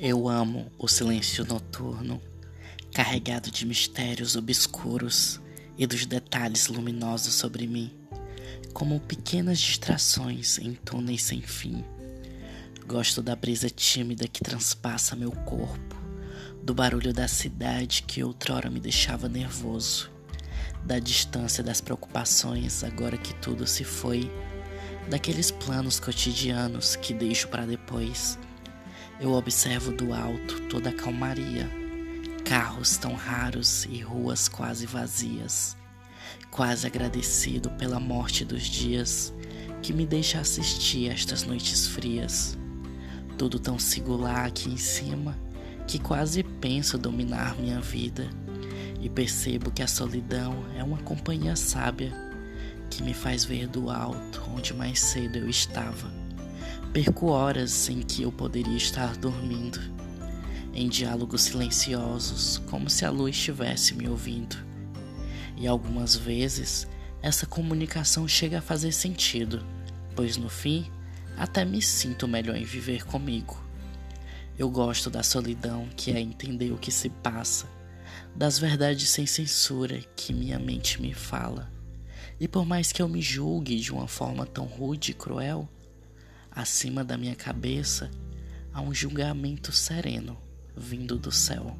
Eu amo o silêncio noturno, carregado de mistérios obscuros e dos detalhes luminosos sobre mim, como pequenas distrações em túneis sem fim. Gosto da brisa tímida que transpassa meu corpo, do barulho da cidade que outrora me deixava nervoso, da distância das preocupações agora que tudo se foi, daqueles planos cotidianos que deixo para depois eu observo do alto toda a calmaria, carros tão raros e ruas quase vazias. Quase agradecido pela morte dos dias que me deixa assistir estas noites frias. Tudo tão singular aqui em cima que quase penso dominar minha vida e percebo que a solidão é uma companhia sábia que me faz ver do alto onde mais cedo eu estava. Perco horas em que eu poderia estar dormindo, em diálogos silenciosos, como se a lua estivesse me ouvindo. E algumas vezes essa comunicação chega a fazer sentido, pois no fim até me sinto melhor em viver comigo. Eu gosto da solidão que é entender o que se passa, das verdades sem censura que minha mente me fala. E por mais que eu me julgue de uma forma tão rude e cruel, Acima da minha cabeça há um julgamento sereno vindo do céu.